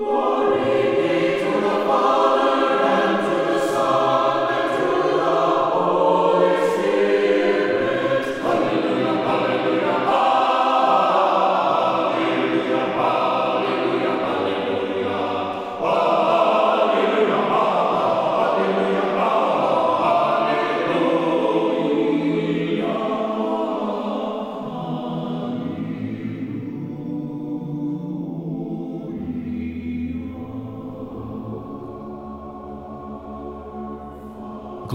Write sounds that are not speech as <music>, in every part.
Glory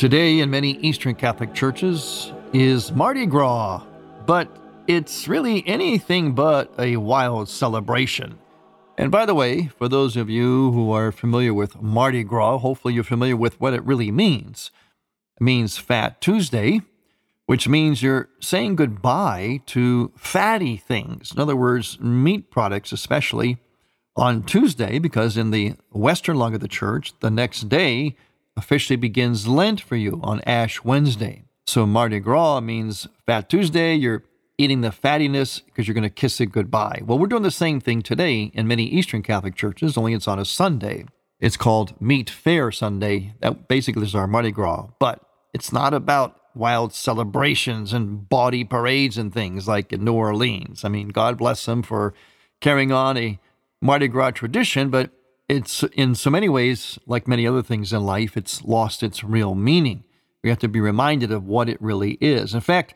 Today, in many Eastern Catholic churches, is Mardi Gras, but it's really anything but a wild celebration. And by the way, for those of you who are familiar with Mardi Gras, hopefully you're familiar with what it really means. It means Fat Tuesday, which means you're saying goodbye to fatty things. In other words, meat products, especially on Tuesday, because in the Western lung of the church, the next day officially begins Lent for you on Ash Wednesday. So Mardi Gras means Fat Tuesday. You're eating the fattiness because you're going to kiss it goodbye. Well, we're doing the same thing today in many Eastern Catholic churches, only it's on a Sunday. It's called Meatfare Sunday. That basically is our Mardi Gras, but it's not about wild celebrations and body parades and things like in New Orleans. I mean, God bless them for carrying on a Mardi Gras tradition, but it's in so many ways, like many other things in life, it's lost its real meaning. We have to be reminded of what it really is. In fact,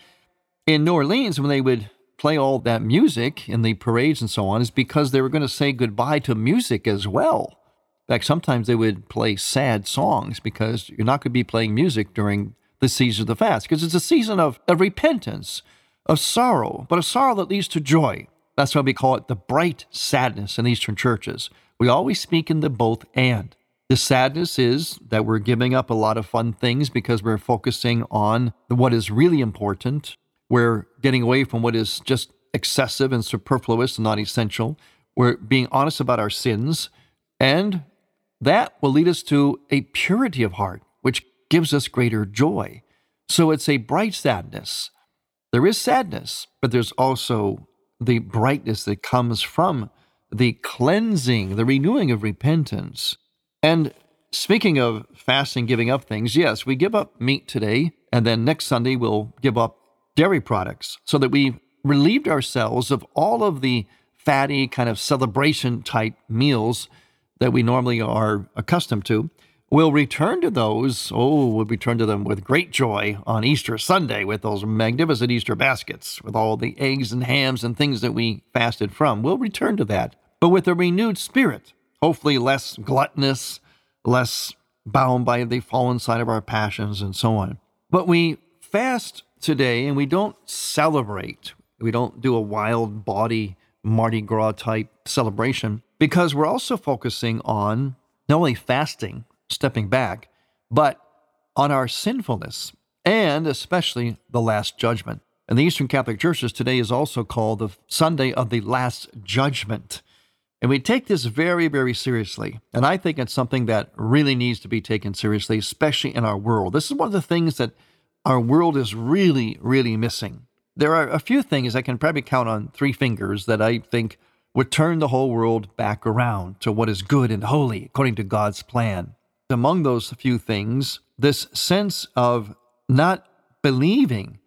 in New Orleans, when they would play all that music in the parades and so on, is because they were going to say goodbye to music as well. In fact, sometimes they would play sad songs because you're not going to be playing music during the season of the fast, because it's a season of, of repentance, of sorrow, but a sorrow that leads to joy. That's why we call it the bright sadness in Eastern churches. We always speak in the both and. The sadness is that we're giving up a lot of fun things because we're focusing on what is really important. We're getting away from what is just excessive and superfluous and not essential. We're being honest about our sins. And that will lead us to a purity of heart, which gives us greater joy. So it's a bright sadness. There is sadness, but there's also the brightness that comes from the cleansing, the renewing of repentance. And speaking of fasting, giving up things, yes, we give up meat today, and then next Sunday we'll give up dairy products so that we relieved ourselves of all of the fatty kind of celebration type meals that we normally are accustomed to. We'll return to those, oh, we'll return to them with great joy on Easter Sunday with those magnificent Easter baskets with all the eggs and hams and things that we fasted from. We'll return to that but with a renewed spirit, hopefully less gluttonous, less bound by the fallen side of our passions, and so on. But we fast today and we don't celebrate. We don't do a wild body Mardi Gras type celebration because we're also focusing on not only fasting, stepping back, but on our sinfulness and especially the Last Judgment. And the Eastern Catholic Churches today is also called the Sunday of the Last Judgment. And we take this very, very seriously. And I think it's something that really needs to be taken seriously, especially in our world. This is one of the things that our world is really, really missing. There are a few things I can probably count on three fingers that I think would turn the whole world back around to what is good and holy according to God's plan. Among those few things, this sense of not believing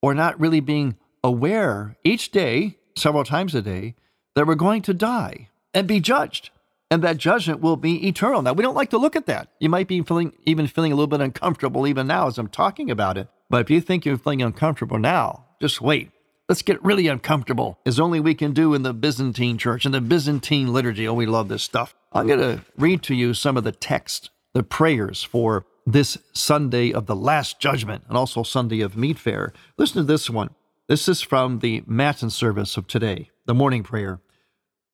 or not really being aware each day, several times a day, that we're going to die and be judged. And that judgment will be eternal. Now, we don't like to look at that. You might be feeling, even feeling a little bit uncomfortable even now as I'm talking about it. But if you think you're feeling uncomfortable now, just wait. Let's get really uncomfortable, as only we can do in the Byzantine church and the Byzantine liturgy. Oh, we love this stuff. I'm going to read to you some of the text, the prayers for this Sunday of the Last Judgment and also Sunday of Meatfare. Listen to this one. This is from the Matin service of today, the morning prayer.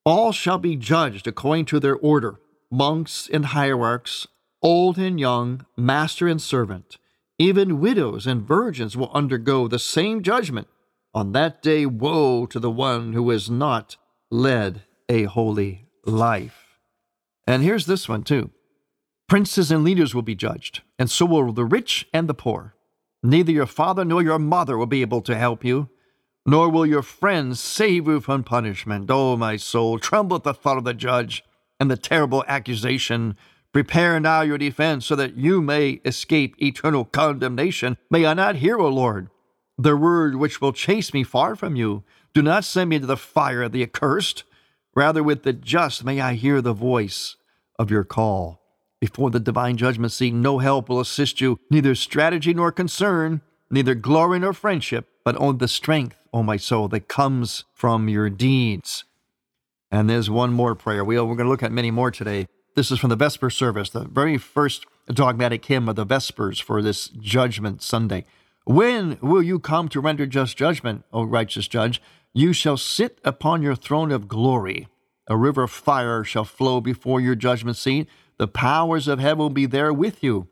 All shall be judged according to their order monks and hierarchs, old and young, master and servant. Even widows and virgins will undergo the same judgment. On that day, woe to the one who has not led a holy life. And here's this one, too Princes and leaders will be judged, and so will the rich and the poor. Neither your father nor your mother will be able to help you, nor will your friends save you from punishment. O oh, my soul, tremble at the thought of the judge and the terrible accusation. Prepare now your defense so that you may escape eternal condemnation. May I not hear, O Lord, the word which will chase me far from you. Do not send me to the fire of the accursed. Rather, with the just may I hear the voice of your call. Before the divine judgment seat, no help will assist you, neither strategy nor concern, neither glory nor friendship, but only the strength, O my soul, that comes from your deeds. And there's one more prayer. We, we're going to look at many more today. This is from the Vesper service, the very first dogmatic hymn of the Vespers for this Judgment Sunday. When will you come to render just judgment, O righteous judge? You shall sit upon your throne of glory. A river of fire shall flow before your judgment seat. The powers of heaven will be there with you.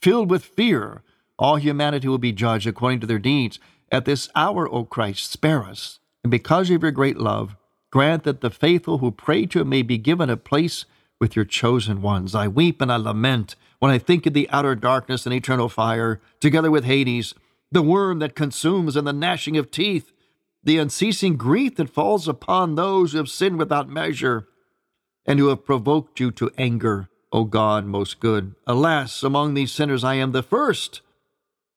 Filled with fear, all humanity will be judged according to their deeds. At this hour, O Christ, spare us. And because of your great love, grant that the faithful who pray to you may be given a place with your chosen ones. I weep and I lament when I think of the outer darkness and eternal fire, together with Hades the worm that consumes and the gnashing of teeth, the unceasing grief that falls upon those who have sinned without measure and who have provoked you to anger, O God most good. Alas, among these sinners I am the first,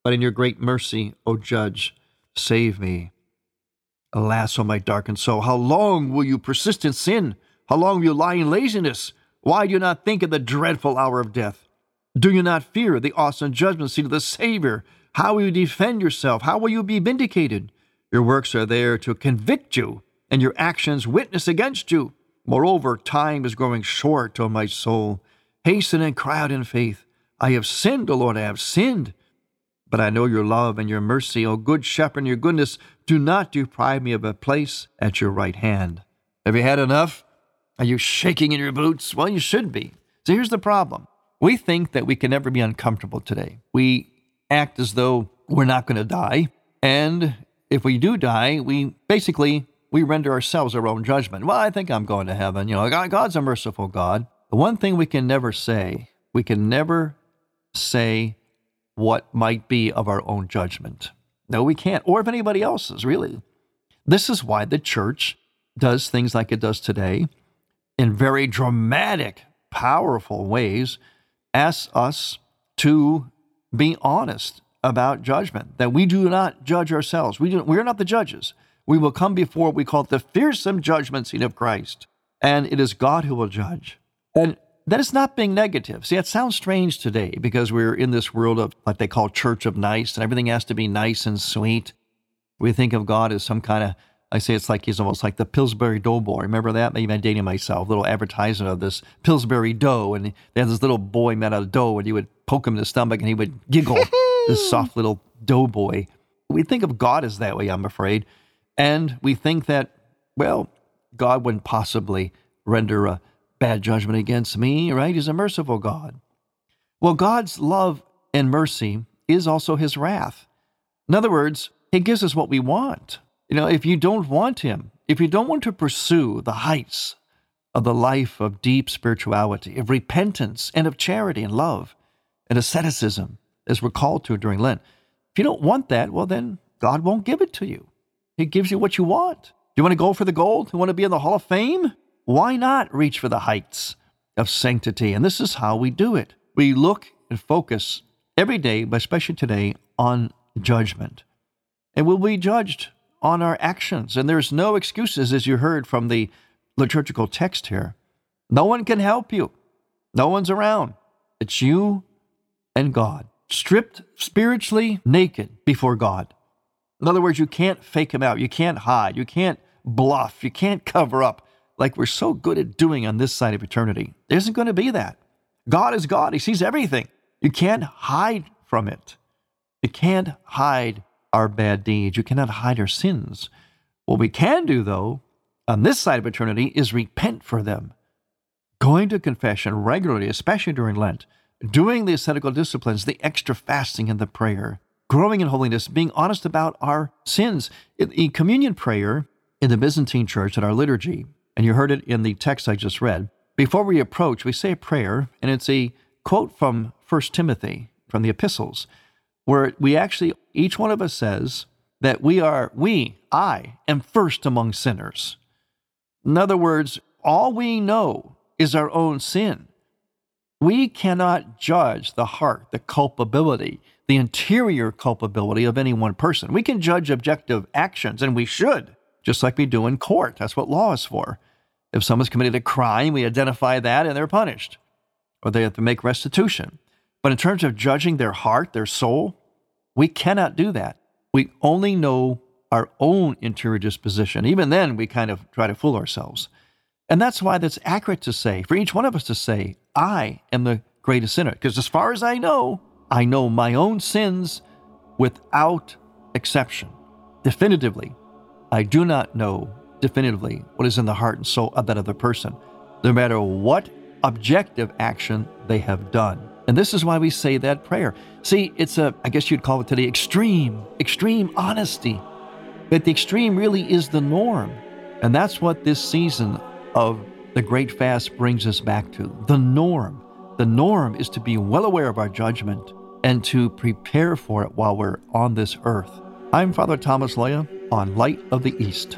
but in your great mercy, O Judge, save me. Alas, O my darkened soul, how long will you persist in sin? How long will you lie in laziness? Why do you not think of the dreadful hour of death? Do you not fear the awesome judgment seat of the Savior how will you defend yourself? How will you be vindicated? Your works are there to convict you, and your actions witness against you. Moreover, time is growing short, O my soul. Hasten and cry out in faith. I have sinned, O Lord, I have sinned. But I know your love and your mercy, O good shepherd, and your goodness. Do not deprive me of a place at your right hand. Have you had enough? Are you shaking in your boots? Well, you should be. So here's the problem. We think that we can never be uncomfortable today. We act as though we're not going to die. And if we do die, we basically we render ourselves our own judgment. Well, I think I'm going to heaven. You know, God's a merciful God. The one thing we can never say, we can never say what might be of our own judgment. No, we can't, or of anybody else's, really. This is why the church does things like it does today in very dramatic, powerful ways, asks us to be honest about judgment, that we do not judge ourselves. We, do, we are not the judges. We will come before what we call the fearsome judgment seat of Christ, and it is God who will judge. And that is not being negative. See, it sounds strange today because we're in this world of what they call church of nice, and everything has to be nice and sweet. We think of God as some kind of I say it's like he's almost like the Pillsbury Doughboy. Remember that? Maybe I'm dating myself. Little advertisement of this Pillsbury dough, and they had this little boy made out of dough, and you would poke him in the stomach, and he would giggle. <laughs> this soft little doughboy. We think of God as that way, I'm afraid, and we think that well, God wouldn't possibly render a bad judgment against me, right? He's a merciful God. Well, God's love and mercy is also His wrath. In other words, He gives us what we want. You know, if you don't want Him, if you don't want to pursue the heights of the life of deep spirituality, of repentance, and of charity and love and asceticism, as we're called to during Lent, if you don't want that, well, then God won't give it to you. He gives you what you want. Do you want to go for the gold? Do You want to be in the Hall of Fame? Why not reach for the heights of sanctity? And this is how we do it. We look and focus every day, but especially today, on judgment. And we'll be judged on our actions. And there's no excuses, as you heard from the liturgical text here. No one can help you, no one's around. It's you and God, stripped spiritually naked before God. In other words, you can't fake him out. You can't hide. You can't bluff. You can't cover up like we're so good at doing on this side of eternity. There isn't going to be that. God is God, He sees everything. You can't hide from it. You can't hide our bad deeds. You cannot hide our sins. What we can do, though, on this side of eternity, is repent for them. Going to confession regularly, especially during Lent, doing the ascetical disciplines, the extra fasting and the prayer, growing in holiness, being honest about our sins. In the communion prayer in the Byzantine church at our liturgy, and you heard it in the text I just read, before we approach, we say a prayer, and it's a quote from 1 Timothy, from the epistles, where we actually, each one of us says that we are, we, I, am first among sinners. In other words, all we know is our own sin. We cannot judge the heart, the culpability, the interior culpability of any one person. We can judge objective actions, and we should, just like we do in court. That's what law is for. If someone's committed a crime, we identify that and they're punished, or they have to make restitution. But in terms of judging their heart, their soul, we cannot do that. We only know our own interior disposition. Even then, we kind of try to fool ourselves. And that's why that's accurate to say, for each one of us to say, I am the greatest sinner. Because as far as I know, I know my own sins without exception. Definitively, I do not know definitively what is in the heart and soul of that other person, no matter what objective action they have done. And this is why we say that prayer. See, it's a, I guess you'd call it today, extreme, extreme honesty. But the extreme really is the norm. And that's what this season of the Great Fast brings us back to the norm. The norm is to be well aware of our judgment and to prepare for it while we're on this earth. I'm Father Thomas Loya on Light of the East.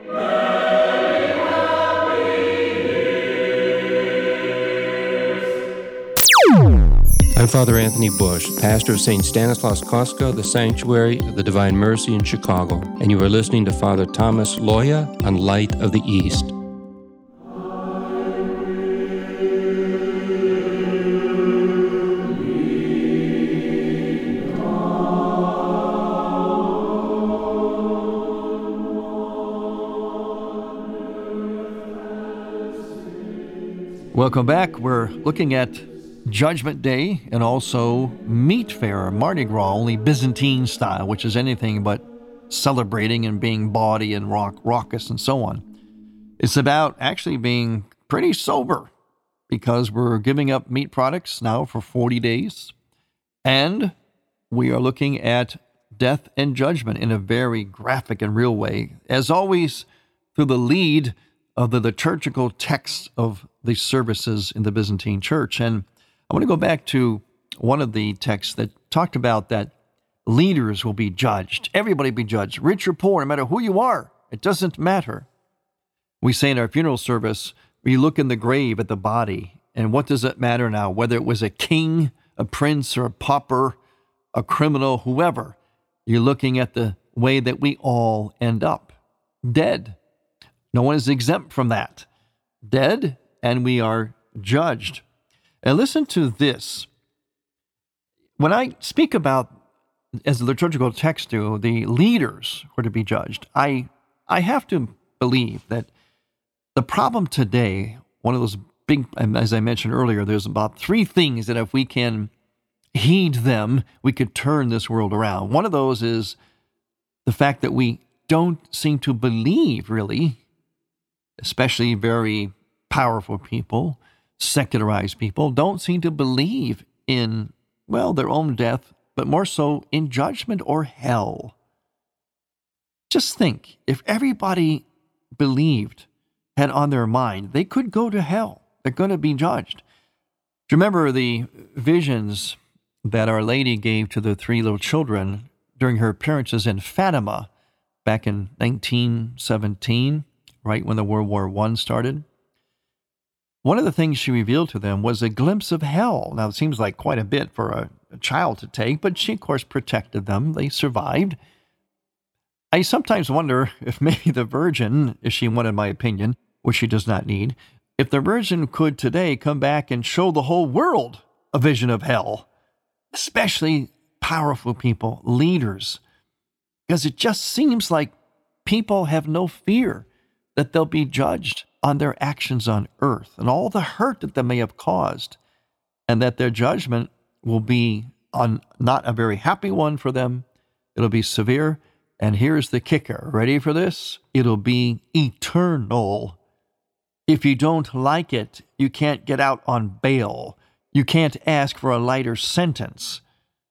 I'm Father Anthony Bus, pastor of St. Stanislaus Kostka, the Sanctuary of the Divine Mercy in Chicago, and you are listening to Father Thomas Loya on Light of the East. Welcome back. We're looking at Judgment Day and also Meatfare, Mardi Gras, only Byzantine style, which is anything but celebrating and being bawdy and rock, raucous and so on. It's about actually being pretty sober because we're giving up meat products now for 40 days. And we are looking at death and judgment in a very graphic and real way. As always, through the lead of the liturgical text of the services in the Byzantine church. And I want to go back to one of the texts that talked about that leaders will be judged. Everybody be judged, rich or poor, no matter who you are. It doesn't matter. We say in our funeral service, we look in the grave at the body, and what does it matter now? Whether it was a king, a prince, or a pauper, a criminal, whoever, you're looking at the way that we all end up dead. No one is exempt from that. Dead, and we are judged. And listen to this. When I speak about, as the liturgical texts do, the leaders who are to be judged, I, I have to believe that the problem today, one of those big, as I mentioned earlier, there's about three things that if we can heed them, we could turn this world around. One of those is the fact that we don't seem to believe, really, especially very powerful people, secularized people, don't seem to believe in, well, their own death, but more so in judgment or hell. Just think if everybody believed, had on their mind, they could go to hell. They're going to be judged. Do you remember the visions that Our Lady gave to the three little children during her appearances in Fatima back in 1917, right when the World War I started? One of the things she revealed to them was a glimpse of hell. Now, it seems like quite a bit for a, a child to take, but she, of course, protected them. They survived. I sometimes wonder <laughs> if maybe the Virgin, if she wanted my opinion, which she does not need, if the Virgin could today come back and show the whole world a vision of hell, especially powerful people, leaders, because it just seems like people have no fear that they'll be judged on their actions on earth and all the hurt that they may have caused, and that their judgment will be on not a very happy one for them. It'll be severe. And here's the kicker ready for this? It'll be eternal. If you don't like it, you can't get out on bail. You can't ask for a lighter sentence.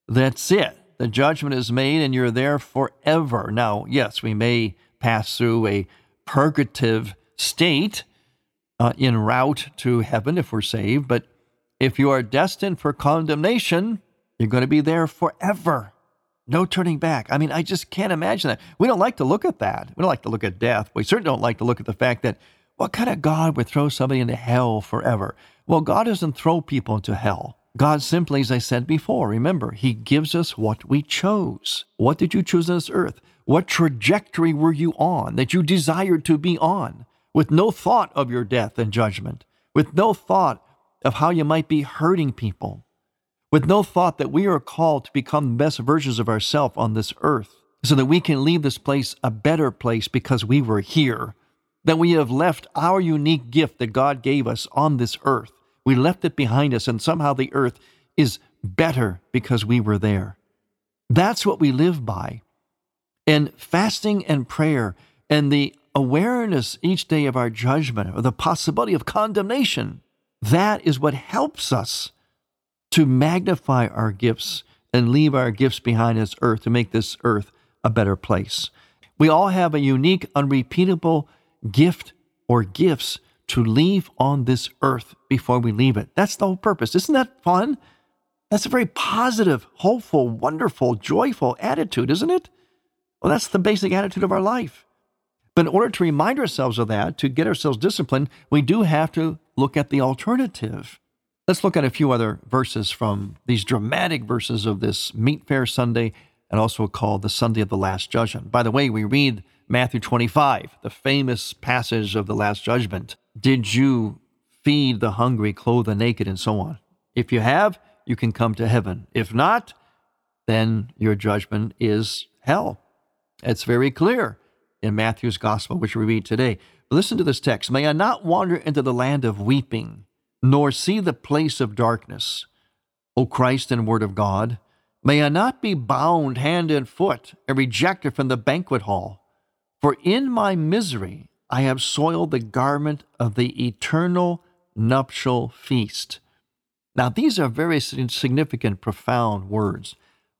That's it. The judgment is made and you're there forever. Now, yes, we may pass through a purgative state uh, en route to heaven if we're saved. But if you are destined for condemnation, you're going to be there forever. No turning back. I mean, I just can't imagine that. We don't like to look at that. We don't like to look at death. We certainly don't like to look at the fact that what kind of God would throw somebody into hell forever? Well, God doesn't throw people into hell. God simply, as I said before, remember, He gives us what we chose. What did you choose on this earth? What trajectory were you on that you desired to be on? With no thought of your death and judgment, with no thought of how you might be hurting people, with no thought that we are called to become the best versions of ourselves on this earth, so that we can leave this place a better place because we were here, that we have left our unique gift that God gave us on this earth. We left it behind us, and somehow the earth is better because we were there. That's what we live by. And fasting and prayer and the awareness each day of our judgment or the possibility of condemnation, that is what helps us to magnify our gifts and leave our gifts behind this earth to make this earth a better place. We all have a unique, unrepeatable gift or gifts to leave on this earth before we leave it. That's the whole purpose. Isn't that fun? That's a very positive, hopeful, wonderful, joyful attitude, isn't it? Well, that's the basic attitude of our life. But in order to remind ourselves of that, to get ourselves disciplined, we do have to look at the alternative. Let's look at a few other verses from these dramatic verses of this Meatfare Sunday and also called the Sunday of the Last Judgment. By the way, we read Matthew 25, the famous passage of the Last Judgment. Did you feed the hungry, clothe the naked, and so on? If you have, you can come to heaven. If not, then your judgment is hell. It's very clear in Matthew's gospel, which we read today. Listen to this text May I not wander into the land of weeping, nor see the place of darkness, O Christ and Word of God. May I not be bound hand and foot and rejected from the banquet hall. For in my misery I have soiled the garment of the eternal nuptial feast. Now, these are very significant, profound words.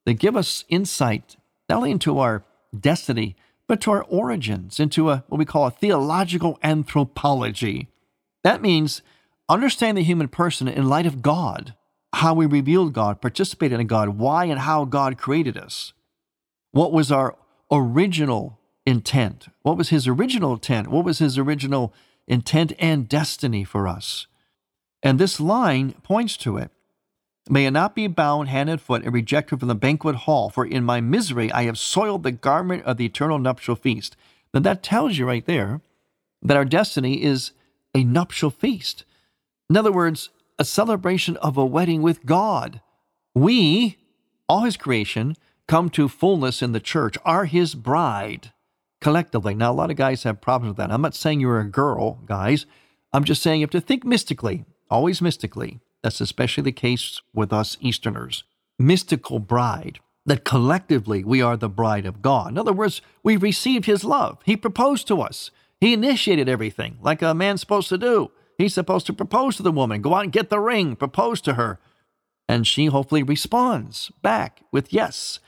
They give us insight not only into our destiny, but to our origins, into a, what we call a theological anthropology. That means understand the human person in light of God, how we revealed God, participated in God, why and how God created us. What was our original intent? What was his original intent? What was his original intent and destiny for us. And this line points to it. May it not be bound hand and foot and rejected from the banquet hall, for in my misery I have soiled the garment of the eternal nuptial feast. Then that tells you right there that our destiny is a nuptial feast. In other words, a celebration of a wedding with God. We, all his creation, come to fullness in the church, are his bride collectively. Now, a lot of guys have problems with that. I'm not saying you're a girl, guys. I'm just saying you have to think mystically, always mystically. That's especially the case with us Easterners. Mystical bride, that collectively we are the bride of God. In other words, we received his love. He proposed to us. He initiated everything like a man's supposed to do. He's supposed to propose to the woman, go out and get the ring, propose to her. And she hopefully responds back with yes.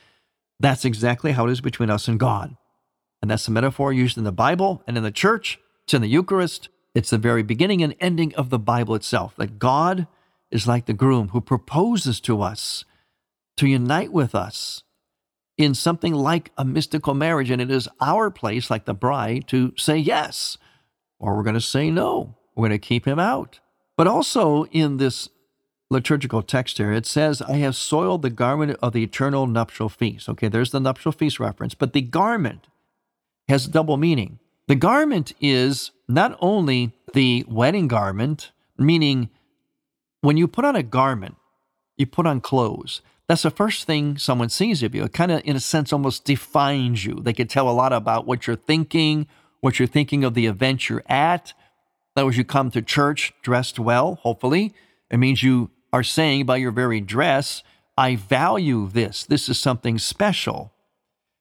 That's exactly how it is between us and God. And that's the metaphor used in the Bible and in the church. It's in the Eucharist. It's the very beginning and ending of the Bible itself that God is like the groom who proposes to us to unite with us in something like a mystical marriage. And it is our place, like the bride, to say yes, or we're going to say no. We're going to keep him out. But also in this liturgical text here, it says, I have soiled the garment of the eternal nuptial feast. Okay, there's the nuptial feast reference, but the garment has double meaning. The garment is not only the wedding garment, meaning when you put on a garment, you put on clothes. That's the first thing someone sees of you. It kind of, in a sense, almost defines you. They can tell a lot about what you're thinking, what you're thinking of the event you're at. That was you come to church dressed well, hopefully. It means you are saying by your very dress, I value this. This is something special.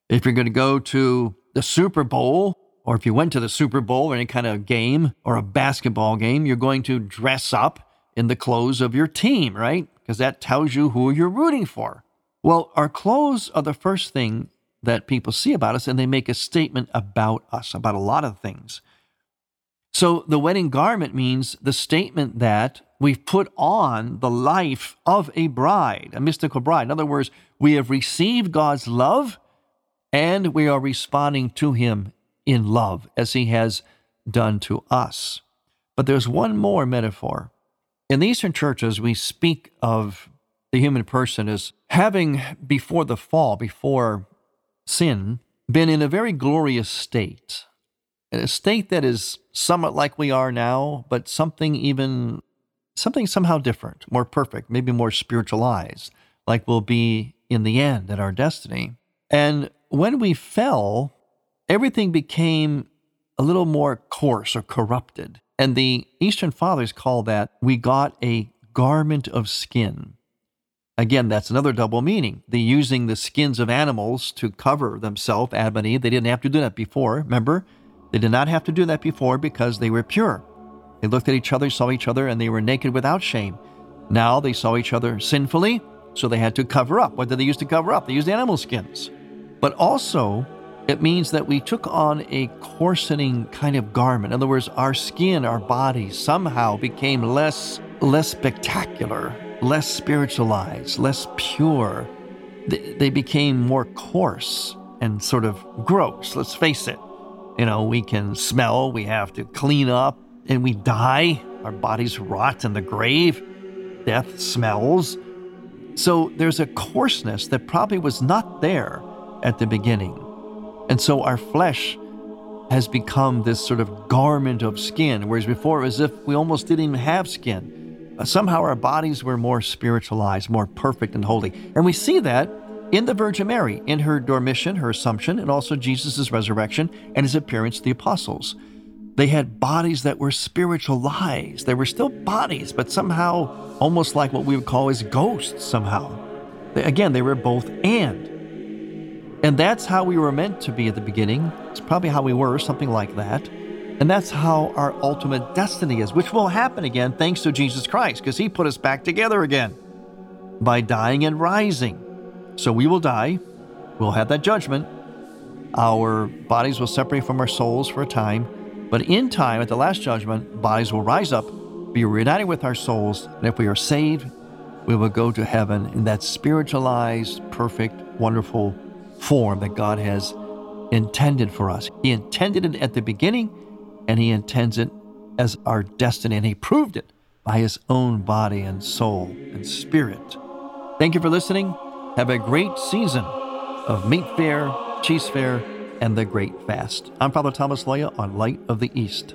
If you're going to go to the Super Bowl, or if you went to the Super Bowl or any kind of game or a basketball game, you're going to dress up in the clothes of your team, right? Because that tells you who you're rooting for. Well, our clothes are the first thing that people see about us, and they make a statement about us, about a lot of things. So the wedding garment means the statement that we've put on the life of a bride, a mystical bride. In other words, we have received God's love and we are responding to him in love as he has done to us. But there's one more metaphor. In the Eastern churches, we speak of the human person as having, before the fall, before sin, been in a very glorious state, a state that is somewhat like we are now, but something even, something somehow different, more perfect, maybe more spiritualized, like we'll be in the end at our destiny. And when we fell, everything became a little more coarse or corrupted. And the Eastern Fathers call that we got a garment of skin. Again, that's another double meaning. They using the skins of animals to cover themselves, Adam and Eve. They didn't have to do that before. Remember, they did not have to do that before because they were pure. They looked at each other, saw each other, and they were naked without shame. Now they saw each other sinfully, so they had to cover up. What did they use to cover up? They used animal skins. But also, it means that we took on a coarsening kind of garment. In other words, our skin, our body somehow became less less spectacular, less spiritualized, less pure. They became more coarse and sort of gross, let's face it. You know, we can smell, we have to clean up, and we die. Our bodies rot in the grave. Death smells. So there's a coarseness that probably was not there at the beginning. And so our flesh has become this sort of garment of skin, whereas before it was as if we almost didn't even have skin. Somehow our bodies were more spiritualized, more perfect and holy. And we see that in the Virgin Mary, in her dormition, her assumption, and also Jesus' resurrection and his appearance to the apostles. They had bodies that were spiritualized. They were still bodies, but somehow almost like what we would call as ghosts, somehow. Again, they were both and. And that's how we were meant to be at the beginning. It's probably how we were, something like that. And that's how our ultimate destiny is, which will happen again thanks to Jesus Christ, because he put us back together again by dying and rising. So we will die, we'll have that judgment. Our bodies will separate from our souls for a time, but in time, at the last judgment, bodies will rise up, be reunited with our souls, and if we are saved, we will go to heaven in that spiritualized, perfect, wonderful form that God has intended for us. He intended it at the beginning, and He intends it as our destiny, and He proved it by His own body and soul and spirit. Thank you for listening. Have a great season of meat fair, cheesefare, and the Great Fast. I'm Father Thomas Loya on Light of the East.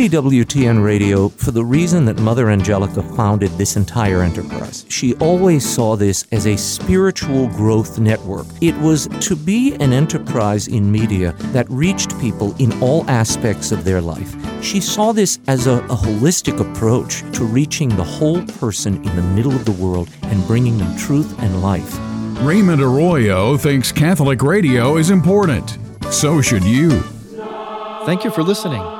We Radio for the reason that Mother Angelica founded this entire enterprise. She always saw this as a spiritual growth network. It was to be an enterprise in media that reached people in all aspects of their life. She saw this as a, a holistic approach to reaching the whole person in the middle of the world and bringing them truth and life. Raymond Arroyo thinks Catholic radio is important. So should you. Thank you for listening.